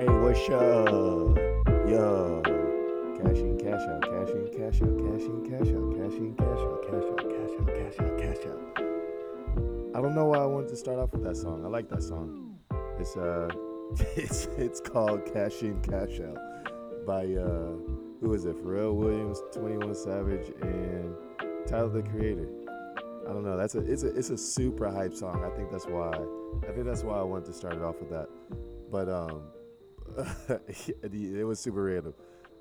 Hey, what's up? Yo. Cash in, cash out, cash in, cash out, cash in, cash out, cash in, cash out, cash out, cash out, cash out, cash out. I don't know why I wanted to start off with that song. I like that song. It's uh it's it's called Cash In, Cash Out by uh who is it? Pharrell Williams, 21 Savage, and Tyler the Creator. I don't know. That's a it's a it's a super hype song. I think that's why I think that's why I wanted to start it off with that. But um, it was super random.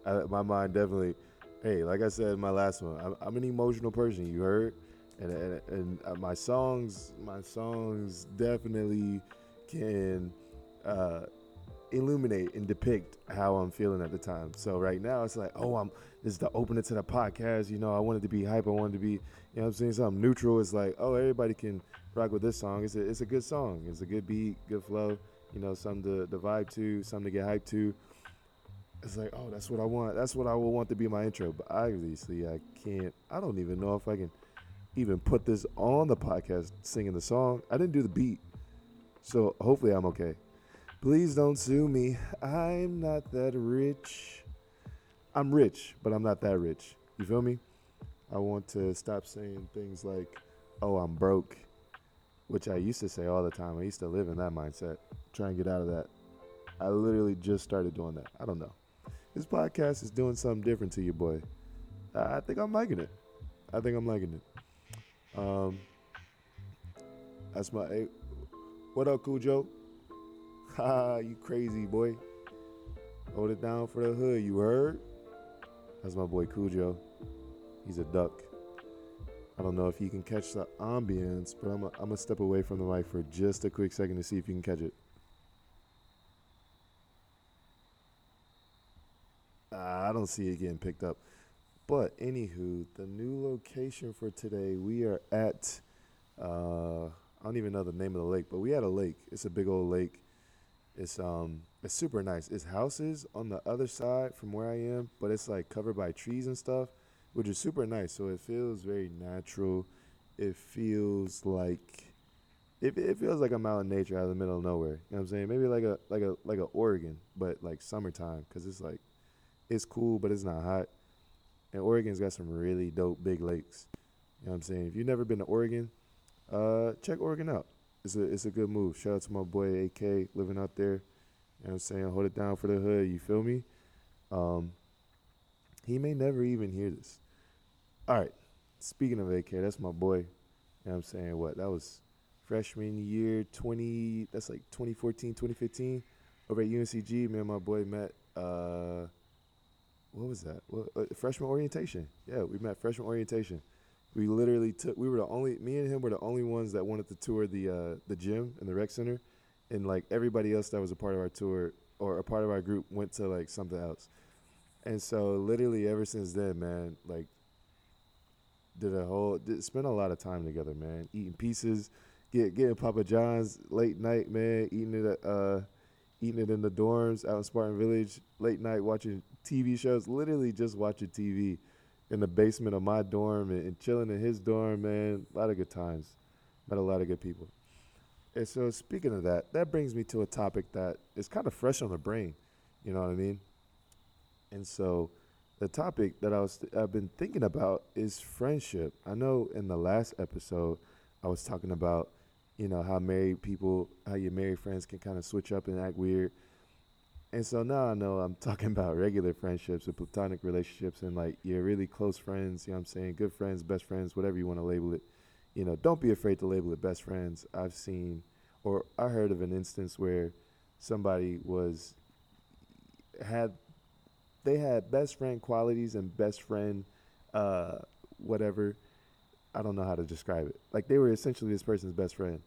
I, my mind definitely. Hey, like I said in my last one, I'm, I'm an emotional person. You heard, and and, and uh, my songs my songs definitely can uh, illuminate and depict how I'm feeling at the time. So right now it's like, oh, I'm this is the opener to the podcast. You know, I wanted to be hype. I wanted to be, you know, I'm saying something neutral. It's like, oh, everybody can rock with this song. It's a it's a good song. It's a good beat, good flow. You know, something to the vibe to, something to get hyped to. It's like, oh, that's what I want. That's what I would want to be my intro. But obviously, I can't. I don't even know if I can even put this on the podcast singing the song. I didn't do the beat. So hopefully I'm okay. Please don't sue me. I'm not that rich. I'm rich, but I'm not that rich. You feel me? I want to stop saying things like, oh, I'm broke, which I used to say all the time. I used to live in that mindset. Try and get out of that. I literally just started doing that. I don't know. This podcast is doing something different to you, boy. I think I'm liking it. I think I'm liking it. Um, that's my. Hey, what up, Cujo? Ha, you crazy boy. Hold it down for the hood, you heard? That's my boy Cujo. He's a duck. I don't know if you can catch the ambience, but I'm going to step away from the mic for just a quick second to see if you can catch it. Uh, I don't see it getting picked up. But anywho, the new location for today, we are at, uh, I don't even know the name of the lake, but we had a lake. It's a big old lake. It's um it's super nice. It's houses on the other side from where I am, but it's like covered by trees and stuff, which is super nice. So it feels very natural. It feels like it, it feels like I'm out in nature out of the middle of nowhere. You know what I'm saying? Maybe like a like a like a Oregon, but like summertime cuz it's like it's cool, but it's not hot. And Oregon's got some really dope big lakes. You know what I'm saying? If you've never been to Oregon, uh, check Oregon out it's a it's a good move. Shout out to my boy AK living out there. You know what I'm saying? Hold it down for the hood, you feel me? Um, he may never even hear this. All right. Speaking of AK, that's my boy. You know what I'm saying? What? That was freshman year 20 that's like 2014, 2015 over at UNCG, me and my boy met uh what was that? What, uh, freshman orientation. Yeah, we met freshman orientation. We literally took we were the only me and him were the only ones that wanted to tour the uh, the gym and the rec center. And like everybody else that was a part of our tour or a part of our group went to like something else. And so literally ever since then man like did a whole did, spent a lot of time together man. Eating pieces get getting papa john's late night man. Eating it uh eating it in the dorms out in spartan village late night watching tv shows literally just watching tv in the basement of my dorm and, and chilling in his dorm, man. A lot of good times. Met a lot of good people. And so, speaking of that, that brings me to a topic that is kind of fresh on the brain. You know what I mean? And so, the topic that I was I've been thinking about is friendship. I know in the last episode I was talking about, you know, how married people, how your married friends can kind of switch up and act weird. And so now I know I'm talking about regular friendships and platonic relationships and like you're really close friends, you know what I'm saying? Good friends, best friends, whatever you want to label it. You know, don't be afraid to label it best friends. I've seen or I heard of an instance where somebody was had they had best friend qualities and best friend uh whatever I don't know how to describe it. Like they were essentially this person's best friend.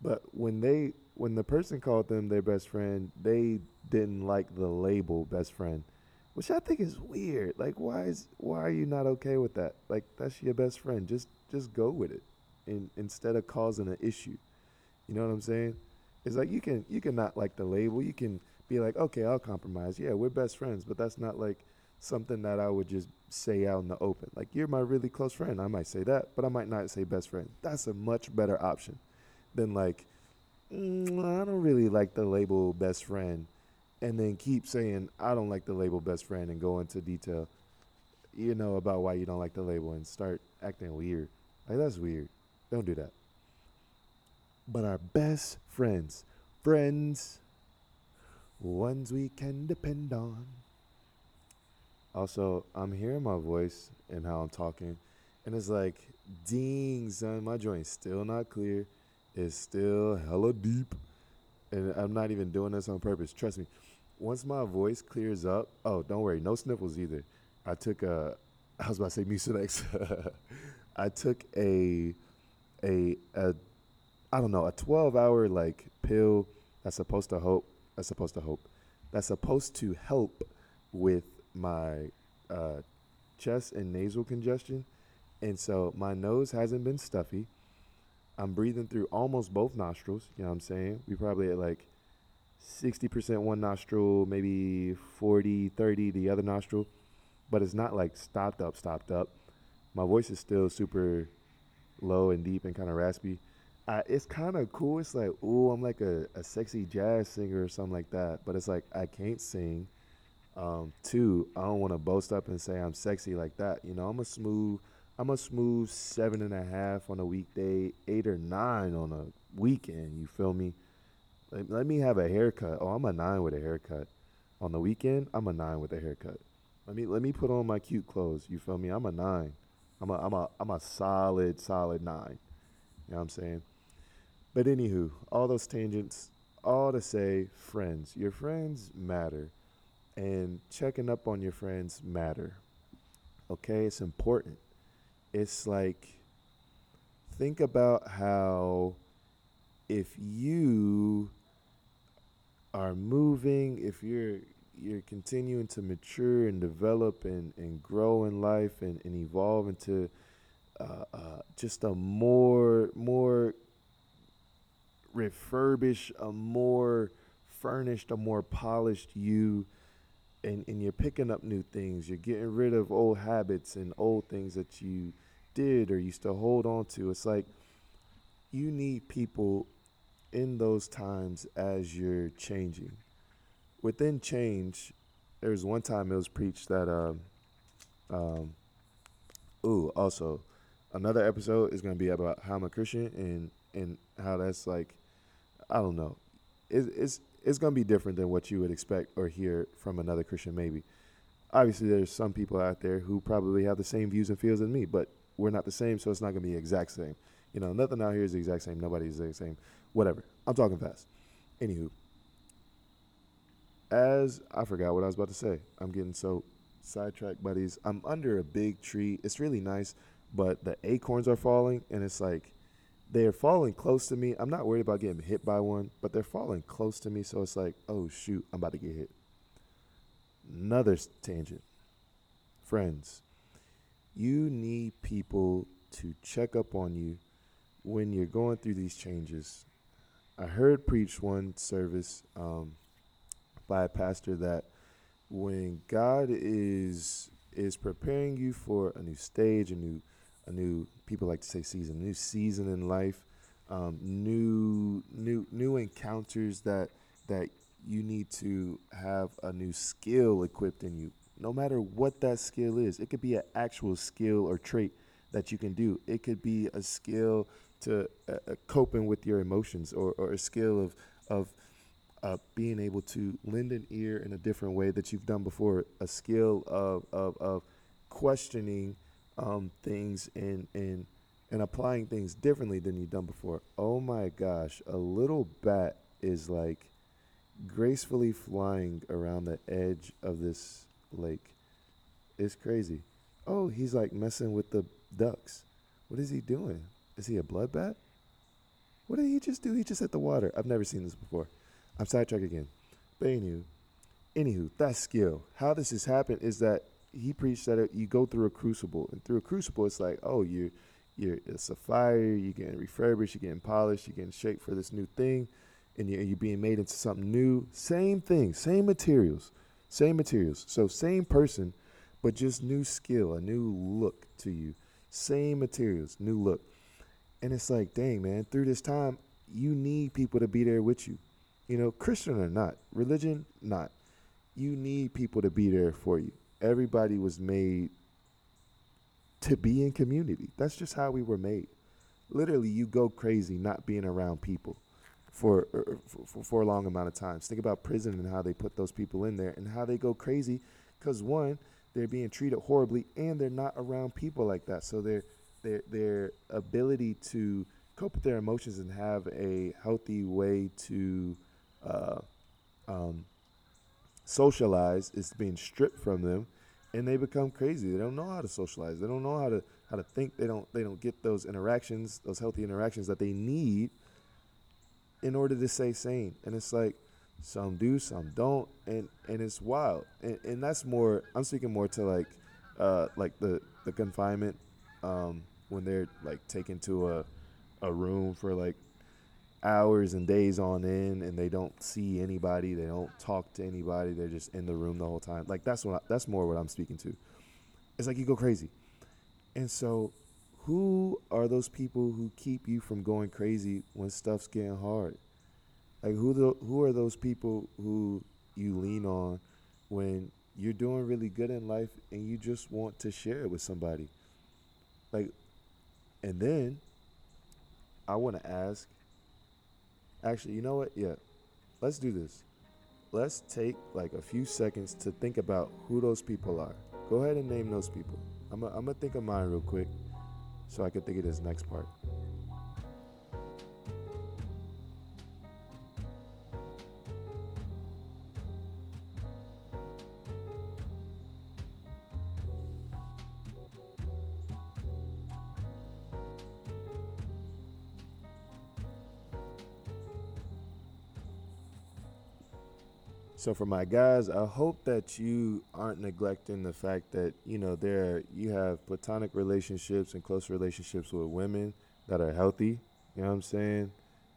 But when they when the person called them their best friend, they didn't like the label best friend, which I think is weird. Like why is why are you not okay with that? Like that's your best friend. Just just go with it. Instead of causing an issue. You know what I'm saying? It's like you can you can not like the label. You can be like, "Okay, I'll compromise. Yeah, we're best friends." But that's not like something that I would just say out in the open. Like, "You're my really close friend." I might say that, but I might not say best friend. That's a much better option than like, mm, I don't really like the label best friend. and then keep saying I don't like the label best friend and go into detail, you know, about why you don't like the label and start acting weird. Like that's weird. Don't do that. But our best friends, friends, ones we can depend on. Also, I'm hearing my voice and how I'm talking, and it's like, ding, son, my joint's still not clear. It's still hella deep, and I'm not even doing this on purpose. Trust me. Once my voice clears up, oh, don't worry, no sniffles either. I took a, I was about to say Mucinex. I took a, a, a, I don't know, a 12 hour like pill that's supposed to hope, that's supposed to hope, that's supposed to help with my uh, chest and nasal congestion. And so my nose hasn't been stuffy. I'm breathing through almost both nostrils. You know what I'm saying? We probably at like 60% one nostril, maybe 40, 30 the other nostril. But it's not like stopped up, stopped up. My voice is still super low and deep and kind of raspy. It's kind of cool. It's like, ooh, I'm like a, a sexy jazz singer or something like that. But it's like, I can't sing. Um, two, I don't want to boast up and say I'm sexy like that. You know, I'm a smooth, I'm a smooth seven and a half on a weekday, eight or nine on a weekend. You feel me? Let, let me have a haircut. Oh, I'm a nine with a haircut. On the weekend, I'm a nine with a haircut. Let me let me put on my cute clothes. You feel me? I'm a nine. I'm a I'm a I'm a solid solid nine. You know what I'm saying? But anywho, all those tangents, all to say, friends. Your friends matter and checking up on your friends matter. Okay, it's important. It's like think about how if you are moving, if you're you're continuing to mature and develop and, and grow in life and, and evolve into uh, uh, just a more more refurbished, a more furnished, a more polished you and, and you're picking up new things. You're getting rid of old habits and old things that you did or used to hold on to. It's like you need people in those times as you're changing. Within change, there was one time it was preached that, um, um, ooh, also, another episode is going to be about how I'm a Christian and, and how that's like, I don't know. It, it's it's going to be different than what you would expect or hear from another Christian, maybe. Obviously, there's some people out there who probably have the same views and feels as me, but we're not the same, so it's not going to be the exact same. You know, nothing out here is the exact same. Nobody's the same. Whatever. I'm talking fast. Anywho, as I forgot what I was about to say, I'm getting so sidetracked, buddies. I'm under a big tree. It's really nice, but the acorns are falling, and it's like they're falling close to me. I'm not worried about getting hit by one, but they're falling close to me. So it's like, oh shoot, I'm about to get hit. Another tangent. Friends, you need people to check up on you when you're going through these changes. I heard preach one service um, by a pastor that when God is is preparing you for a new stage, a new a new people like to say season, new season in life, um, new new new encounters that that you need to have a new skill equipped in you. No matter what that skill is, it could be an actual skill or trait that you can do. It could be a skill to uh, uh coping with your emotions, or, or a skill of of uh, being able to lend an ear in a different way that you've done before. A skill of of, of questioning um, things and and and applying things differently than you've done before. Oh my gosh, a little bat is like gracefully flying around the edge of this lake. It's crazy. Oh, he's like messing with the ducks. What is he doing? Is he a blood bat? What did he just do? He just hit the water. I've never seen this before. I'm sidetracked again. But anywho, anywho, that skill. How this has happened is that he preached that you go through a crucible, and through a crucible, it's like, oh, you, you're it's a fire. You're getting refurbished. You're getting polished. You're getting shaped for this new thing, and you're, you're being made into something new. Same thing, same materials, same materials. So same person, but just new skill, a new look to you. Same materials, new look. And it's like, dang, man, through this time, you need people to be there with you. You know, Christian or not, religion, not. You need people to be there for you. Everybody was made to be in community. That's just how we were made. Literally, you go crazy not being around people for, for, for a long amount of times. Think about prison and how they put those people in there and how they go crazy because one, they're being treated horribly and they're not around people like that. So their their their ability to cope with their emotions and have a healthy way to uh, um, socialize is being stripped from them, and they become crazy. They don't know how to socialize. They don't know how to how to think. They don't they don't get those interactions, those healthy interactions that they need in order to stay sane. And it's like some do, some don't, and and it's wild. And, and that's more. I'm speaking more to like uh, like the the confinement um, when they're like taken to a a room for like hours and days on end and they don't see anybody they don't talk to anybody they're just in the room the whole time. Like that's what I, that's more what i'm speaking to. It's like you go crazy. And so who are those people who keep you from going crazy when stuff's getting hard? Like who the, who are those people who you lean on when you're doing really good in life and you just want to share it with somebody? Like and then i want to ask Actually, you know what? Yeah. Let's do this. Let's take like a few seconds to think about who those people are. Go ahead and name those people. I'm going to think of mine real quick so I can think of this next part. So for my guys, I hope that you aren't neglecting the fact that you know there you have platonic relationships and close relationships with women that are healthy. You know what I'm saying?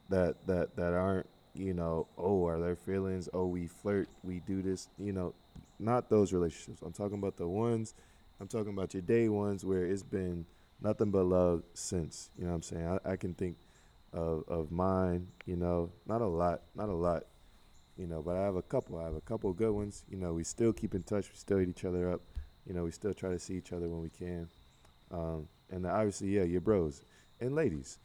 That that that aren't you know oh are there feelings? Oh we flirt, we do this. You know, not those relationships. I'm talking about the ones. I'm talking about your day ones where it's been nothing but love since. You know what I'm saying? I, I can think of of mine. You know, not a lot, not a lot you know. But I have a couple. I have a couple good ones. You know, we still keep in touch. We still hit each other up. You know, we still try to see each other when we can. Um, and obviously, yeah, your bros and ladies.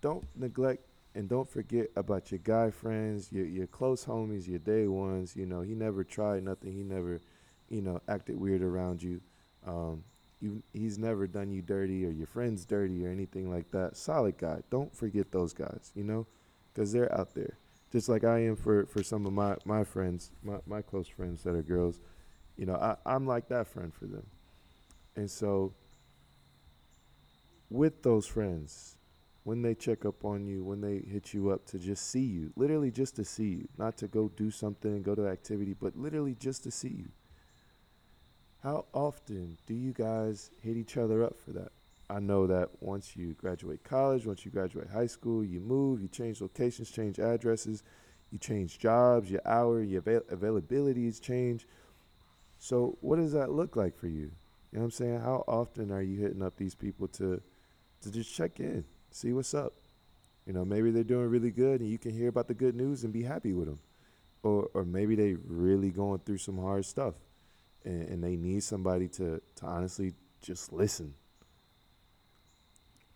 Don't neglect and don't forget about your guy friends, your your close homies, your day ones. You know, he never tried nothing. He never, you know, acted weird around you. Um, you, he's never done you dirty or your friends dirty or anything like that. Solid guy. Don't forget those guys. You know, because they're out there just like I am for, for some of my, my friends, my, my close friends that are girls, you know, I, I'm like that friend for them. And so with those friends, when they check up on you, when they hit you up to just see you, literally just to see you, not to go do something, go to activity, but literally just to see you. How often do you guys hit each other up for that? I know that once you graduate college, once you graduate high school, you move, you change locations, change addresses, you change jobs, your hour, your avail- availabilities change. So, what does that look like for you? You know what I'm saying? How often are you hitting up these people to to just check in, see what's up? You know, maybe they're doing really good and you can hear about the good news and be happy with them. Or or maybe they really going through some hard stuff and, and they need somebody to to honestly just listen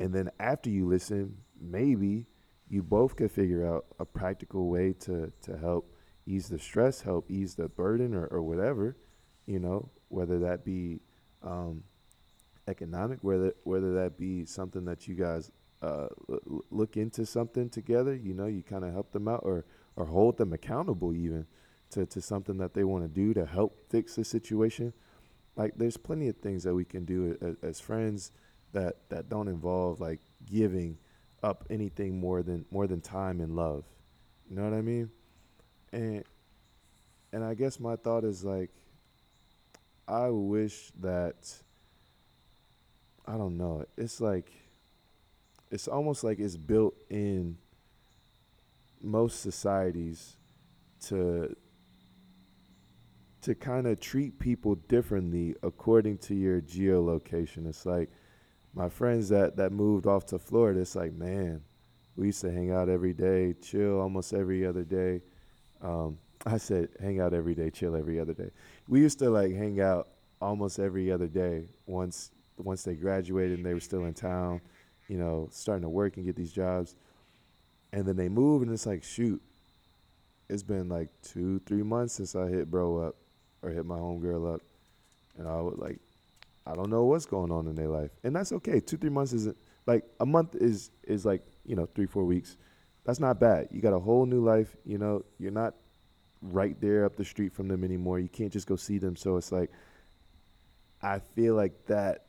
and then after you listen, maybe you both could figure out a practical way to, to help ease the stress, help ease the burden, or, or whatever, you know, whether that be um, economic, whether whether that be something that you guys uh, l- look into something together, you know, you kind of help them out, or or hold them accountable even to, to something that they want to do to help fix the situation. Like, there's plenty of things that we can do as, as friends that that don't involve like giving up anything more than more than time and love. You know what I mean? And and I guess my thought is like I wish that I don't know. It's like it's almost like it's built in most societies to to kind of treat people differently according to your geolocation. It's like my friends that that moved off to Florida, it's like, man, we used to hang out every day, chill almost every other day. Um, I said hang out every day, chill every other day. We used to like hang out almost every other day. Once once they graduated and they were still in town, you know, starting to work and get these jobs, and then they move and it's like shoot, it's been like two three months since I hit bro up or hit my homegirl up, and I would like, I don't know what's going on in their life, and that's okay. Two three months isn't like a month is is like you know three four weeks. That's not bad. You got a whole new life. You know, you're not right there up the street from them anymore. You can't just go see them. So it's like I feel like that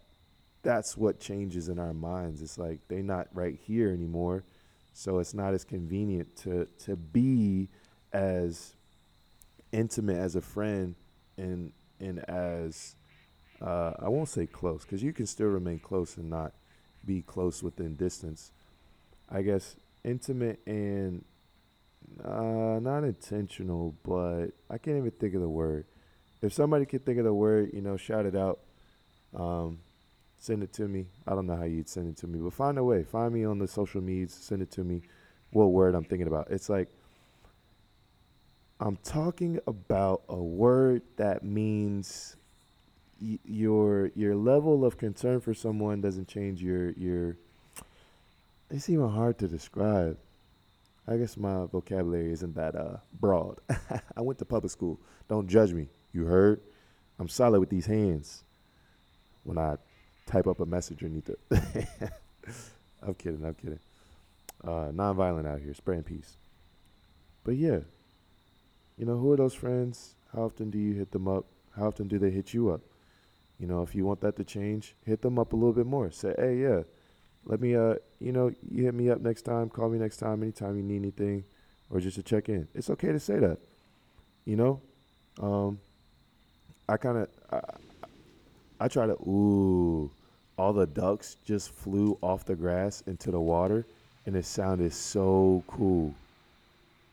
that's what changes in our minds. It's like they're not right here anymore. So it's not as convenient to to be as intimate as a friend and and as uh, I won't say close because you can still remain close and not be close within distance. I guess intimate and uh, not intentional, but I can't even think of the word. If somebody can think of the word, you know, shout it out. Um, send it to me. I don't know how you'd send it to me, but find a way. Find me on the social medias. Send it to me. What word I'm thinking about? It's like I'm talking about a word that means y- your your level of concern for someone doesn't change your your. It's even hard to describe. I guess my vocabulary isn't that uh, broad. I went to public school. Don't judge me. You heard? I'm solid with these hands when I type up a message or need to. I'm kidding. I'm kidding. Uh, non-violent out here, spraying peace. But yeah, you know, who are those friends? How often do you hit them up? How often do they hit you up? You know, if you want that to change, hit them up a little bit more. Say, hey, yeah, let me, uh, you know, you hit me up next time. Call me next time, anytime you need anything, or just to check in. It's okay to say that. You know, um, I kind of, I, I try to. Ooh, all the ducks just flew off the grass into the water, and it sounded so cool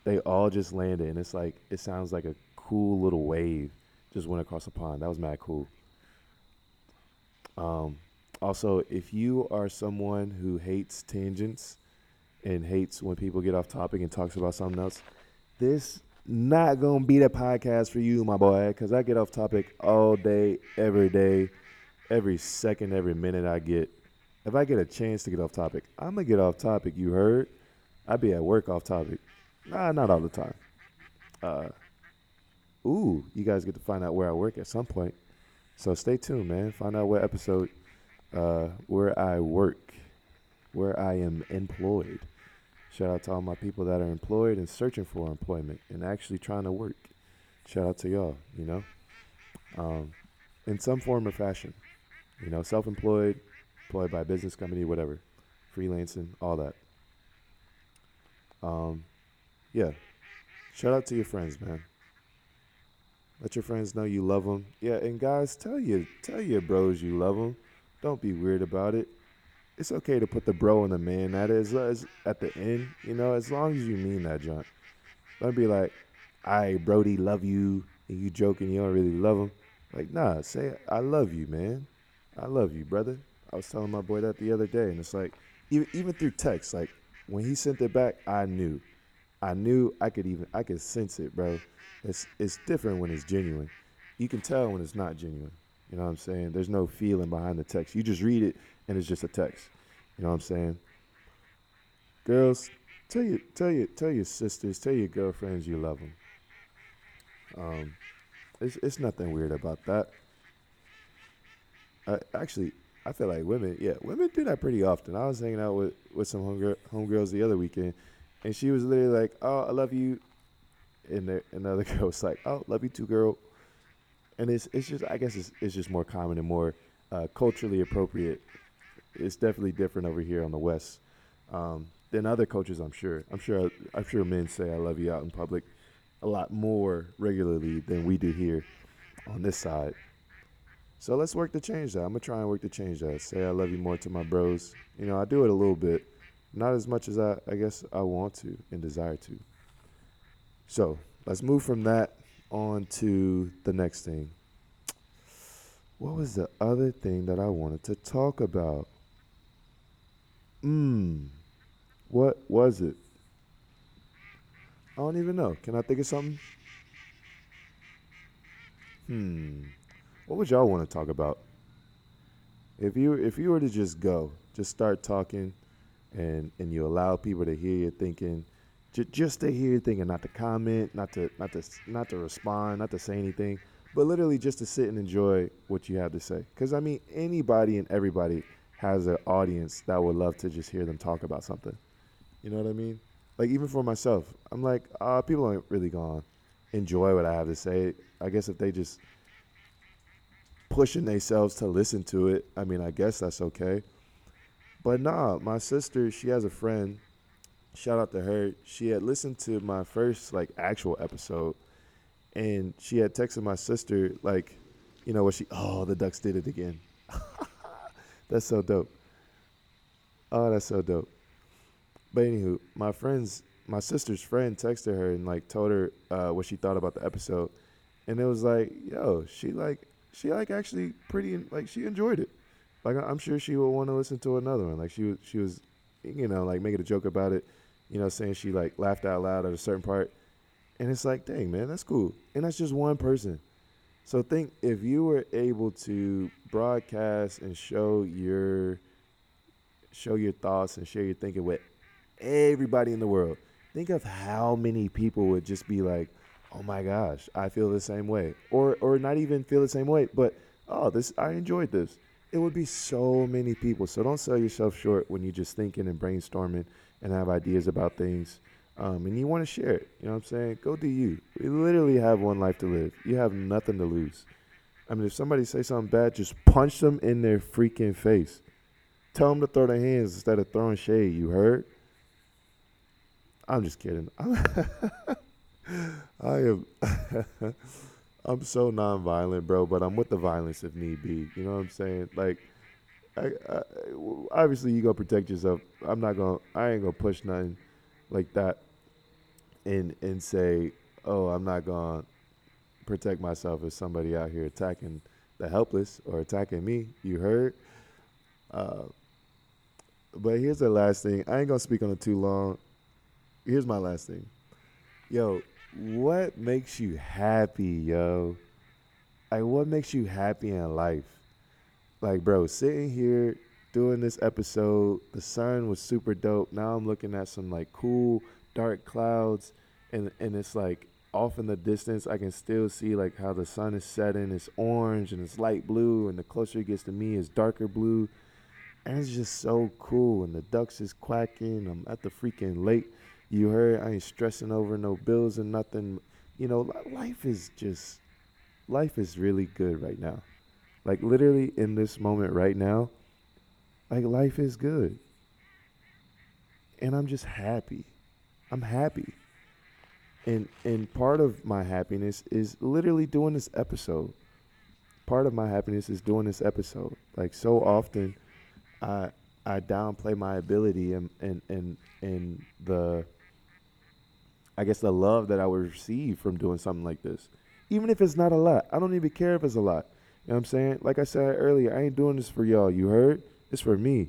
they all just landed, and it's like it sounds like a cool little wave just went across the pond. That was mad cool. Um, also, if you are someone who hates tangents and hates when people get off topic and talks about something else, this not gonna be the podcast for you, my boy, because I get off topic all day, every day, every second, every minute I get. If I get a chance to get off topic, I'm gonna get off topic. You heard? I be at work off topic. Nah, not all the time. Uh, ooh, you guys get to find out where I work at some point. So stay tuned, man. Find out what episode uh, where I work, where I am employed. Shout out to all my people that are employed and searching for employment and actually trying to work. Shout out to y'all, you know, um, in some form or fashion. You know, self employed, employed by a business company, whatever, freelancing, all that. Um, yeah. Shout out to your friends, man. Let your friends know you love them. Yeah, and guys, tell you tell your bros you love them. Don't be weird about it. It's okay to put the bro and the man at as, at the end, you know, as long as you mean that, John. Don't be like, "I Brody love you," and you joking, you don't really love him. Like, nah, say I love you, man. I love you, brother. I was telling my boy that the other day, and it's like, even even through text, like when he sent it back, I knew. I knew I could even I could sense it, bro. It's it's different when it's genuine. You can tell when it's not genuine. You know what I'm saying? There's no feeling behind the text. You just read it and it's just a text. You know what I'm saying? Girls, tell you tell you tell your sisters, tell your girlfriends you love them. Um, it's it's nothing weird about that. Uh, actually, I feel like women, yeah, women do that pretty often. I was hanging out with with some homegirl, homegirls the other weekend and she was literally like, "Oh, I love you," and the, another girl was like, "Oh, love you too, girl." And it's it's just I guess it's it's just more common and more uh, culturally appropriate. It's definitely different over here on the west um, than other cultures. I'm sure. I'm sure. I'm sure men say "I love you" out in public a lot more regularly than we do here on this side. So let's work to change that. I'm gonna try and work to change that. Say I love you more to my bros. You know, I do it a little bit not as much as I, I guess I want to and desire to. So let's move from that on to the next thing. What was the other thing that I wanted to talk about? Hmm. What was it? I don't even know. Can I think of something? Hmm. What would y'all want to talk about? If you if you were to just go, just start talking, and and you allow people to hear your thinking, j- just to hear your thinking, not to comment, not to not to not to respond, not to say anything, but literally just to sit and enjoy what you have to say. Because I mean, anybody and everybody has an audience that would love to just hear them talk about something. You know what I mean? Like even for myself, I'm like, uh, people aren't really gonna enjoy what I have to say. I guess if they just pushing themselves to listen to it, I mean, I guess that's okay. But nah, my sister, she has a friend. Shout out to her. She had listened to my first like actual episode, and she had texted my sister like, you know, what she oh the Ducks did it again. that's so dope. Oh, that's so dope. But anywho, my friend's my sister's friend texted her and like told her uh, what she thought about the episode, and it was like, yo, she like she like actually pretty like she enjoyed it. Like I'm sure she would want to listen to another one. Like she was she was, you know, like making a joke about it, you know, saying she like laughed out loud at a certain part, and it's like, dang man, that's cool, and that's just one person. So think if you were able to broadcast and show your show your thoughts and share your thinking with everybody in the world. Think of how many people would just be like, "Oh my gosh, I feel the same way," or or not even feel the same way, but oh, this I enjoyed this. It would be so many people. So don't sell yourself short when you're just thinking and brainstorming and have ideas about things. Um, and you want to share it. You know what I'm saying? Go do you. We literally have one life to live. You have nothing to lose. I mean, if somebody say something bad, just punch them in their freaking face. Tell them to throw their hands instead of throwing shade. You heard? I'm just kidding. I am. I'm so non-violent, bro. But I'm with the violence if need be. You know what I'm saying? Like, I, I, obviously you gonna protect yourself. I'm not gonna. I ain't gonna push nothing like that, and and say, oh, I'm not gonna protect myself if somebody out here attacking the helpless or attacking me. You heard? Uh, but here's the last thing. I ain't gonna speak on it too long. Here's my last thing. Yo, what makes you happy, yo? Like, what makes you happy in life? Like, bro, sitting here doing this episode, the sun was super dope. Now I'm looking at some like cool dark clouds, and and it's like off in the distance, I can still see like how the sun is setting. It's orange and it's light blue, and the closer it gets to me, it's darker blue. And it's just so cool. And the ducks is quacking. I'm at the freaking lake. You heard? I ain't stressing over no bills and nothing. You know, life is just, life is really good right now. Like literally in this moment right now, like life is good. And I'm just happy. I'm happy. And and part of my happiness is literally doing this episode. Part of my happiness is doing this episode. Like so often I I downplay my ability and and and and the I guess the love that I would receive from doing something like this. Even if it's not a lot. I don't even care if it's a lot. You know what I'm saying? Like I said earlier, I ain't doing this for y'all. You heard? It's for me.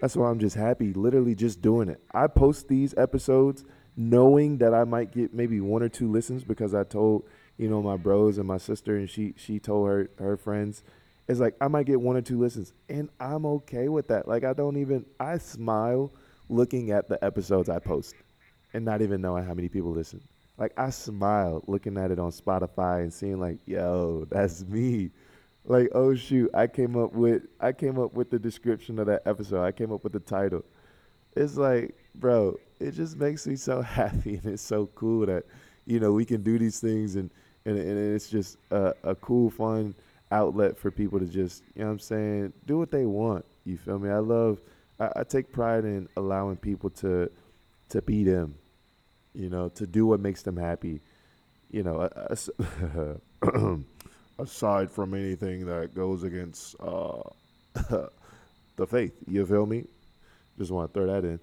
That's why I'm just happy, literally just doing it. I post these episodes knowing that I might get maybe one or two listens because I told, you know, my bros and my sister and she she told her her friends it's like I might get one or two listens, and I'm okay with that. Like I don't even I smile looking at the episodes I post, and not even knowing how many people listen. Like I smile looking at it on Spotify and seeing like, yo, that's me. Like oh shoot, I came up with I came up with the description of that episode. I came up with the title. It's like, bro, it just makes me so happy, and it's so cool that you know we can do these things, and and, and it's just a, a cool, fun outlet for people to just, you know what I'm saying, do what they want. You feel me? I love, I, I take pride in allowing people to, to be them, you know, to do what makes them happy. You know, aside from anything that goes against uh, the faith, you feel me? Just want to throw that in.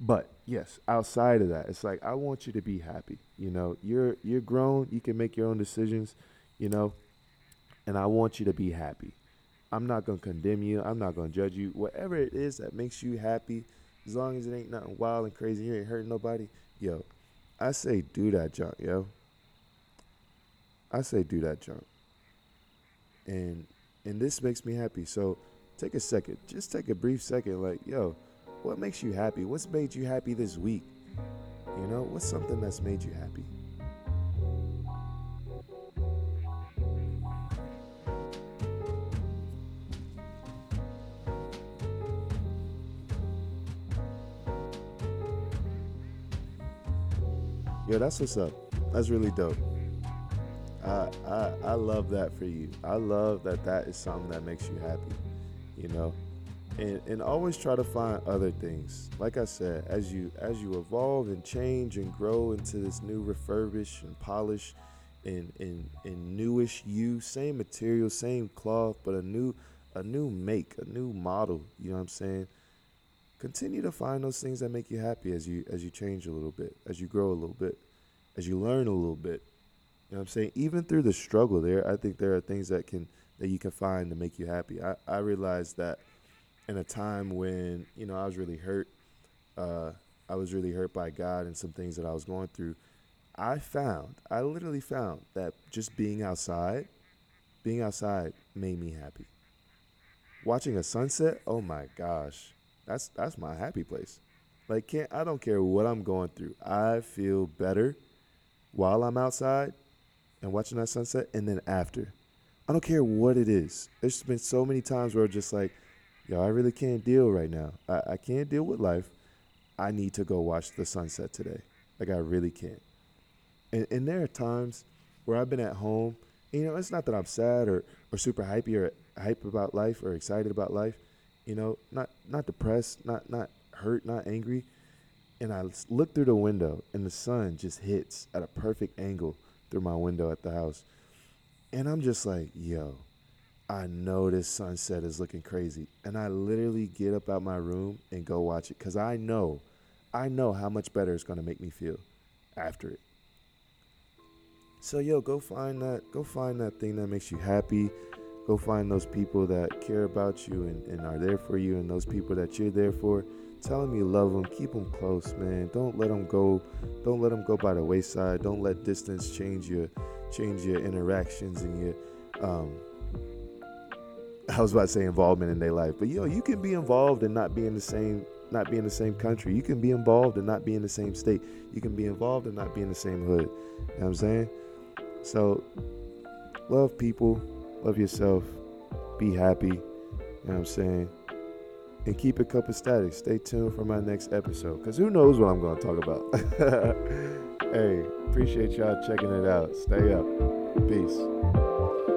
But yes, outside of that, it's like I want you to be happy. You know, you're you're grown. You can make your own decisions. You know, and I want you to be happy. I'm not gonna condemn you. I'm not gonna judge you. Whatever it is that makes you happy, as long as it ain't nothing wild and crazy, you ain't hurting nobody. Yo, I say do that junk, yo. I say do that junk. And and this makes me happy. So take a second. Just take a brief second like, yo, what makes you happy? What's made you happy this week? You know, what's something that's made you happy? That's what's up. That's really dope. I, I I love that for you. I love that that is something that makes you happy. You know, and and always try to find other things. Like I said, as you as you evolve and change and grow into this new refurbish and polish and and and newish you, same material, same cloth, but a new a new make, a new model. You know what I'm saying? Continue to find those things that make you happy as you as you change a little bit, as you grow a little bit, as you learn a little bit. You know what I'm saying? Even through the struggle there, I think there are things that can that you can find to make you happy. I, I realized that in a time when, you know, I was really hurt, uh, I was really hurt by God and some things that I was going through. I found, I literally found that just being outside, being outside made me happy. Watching a sunset, oh my gosh, that's that's my happy place. Like can't I don't care what I'm going through. I feel better while I'm outside and watching that sunset and then after. I don't care what it is. There's been so many times where I'm just like, yo, I really can't deal right now. I, I can't deal with life. I need to go watch the sunset today. Like I really can't. And and there are times where I've been at home. you know, it's not that I'm sad or, or super hypey or hype about life or excited about life. You know, not not depressed, not not hurt, not angry. And I look through the window and the sun just hits at a perfect angle through my window at the house. And I'm just like, yo, I know this sunset is looking crazy. And I literally get up out my room and go watch it because I know, I know how much better it's going to make me feel after it. So yo, go find that, go find that thing that makes you happy. Go find those people that care about you and, and are there for you and those people that you're there for. Tell them you love them. Keep them close, man. Don't let them go. Don't let them go by the wayside. Don't let distance change your change your interactions and your um, I was about to say involvement in their life, but yo, you can be involved and not be in the same not be in the same country. You can be involved and not be in the same state. You can be involved and not be in the same hood. You know what I'm saying? So love people, love yourself, be happy. You know what I'm saying? And keep it cup of static. Stay tuned for my next episode. Cause who knows what I'm gonna talk about. hey, appreciate y'all checking it out. Stay up. Peace.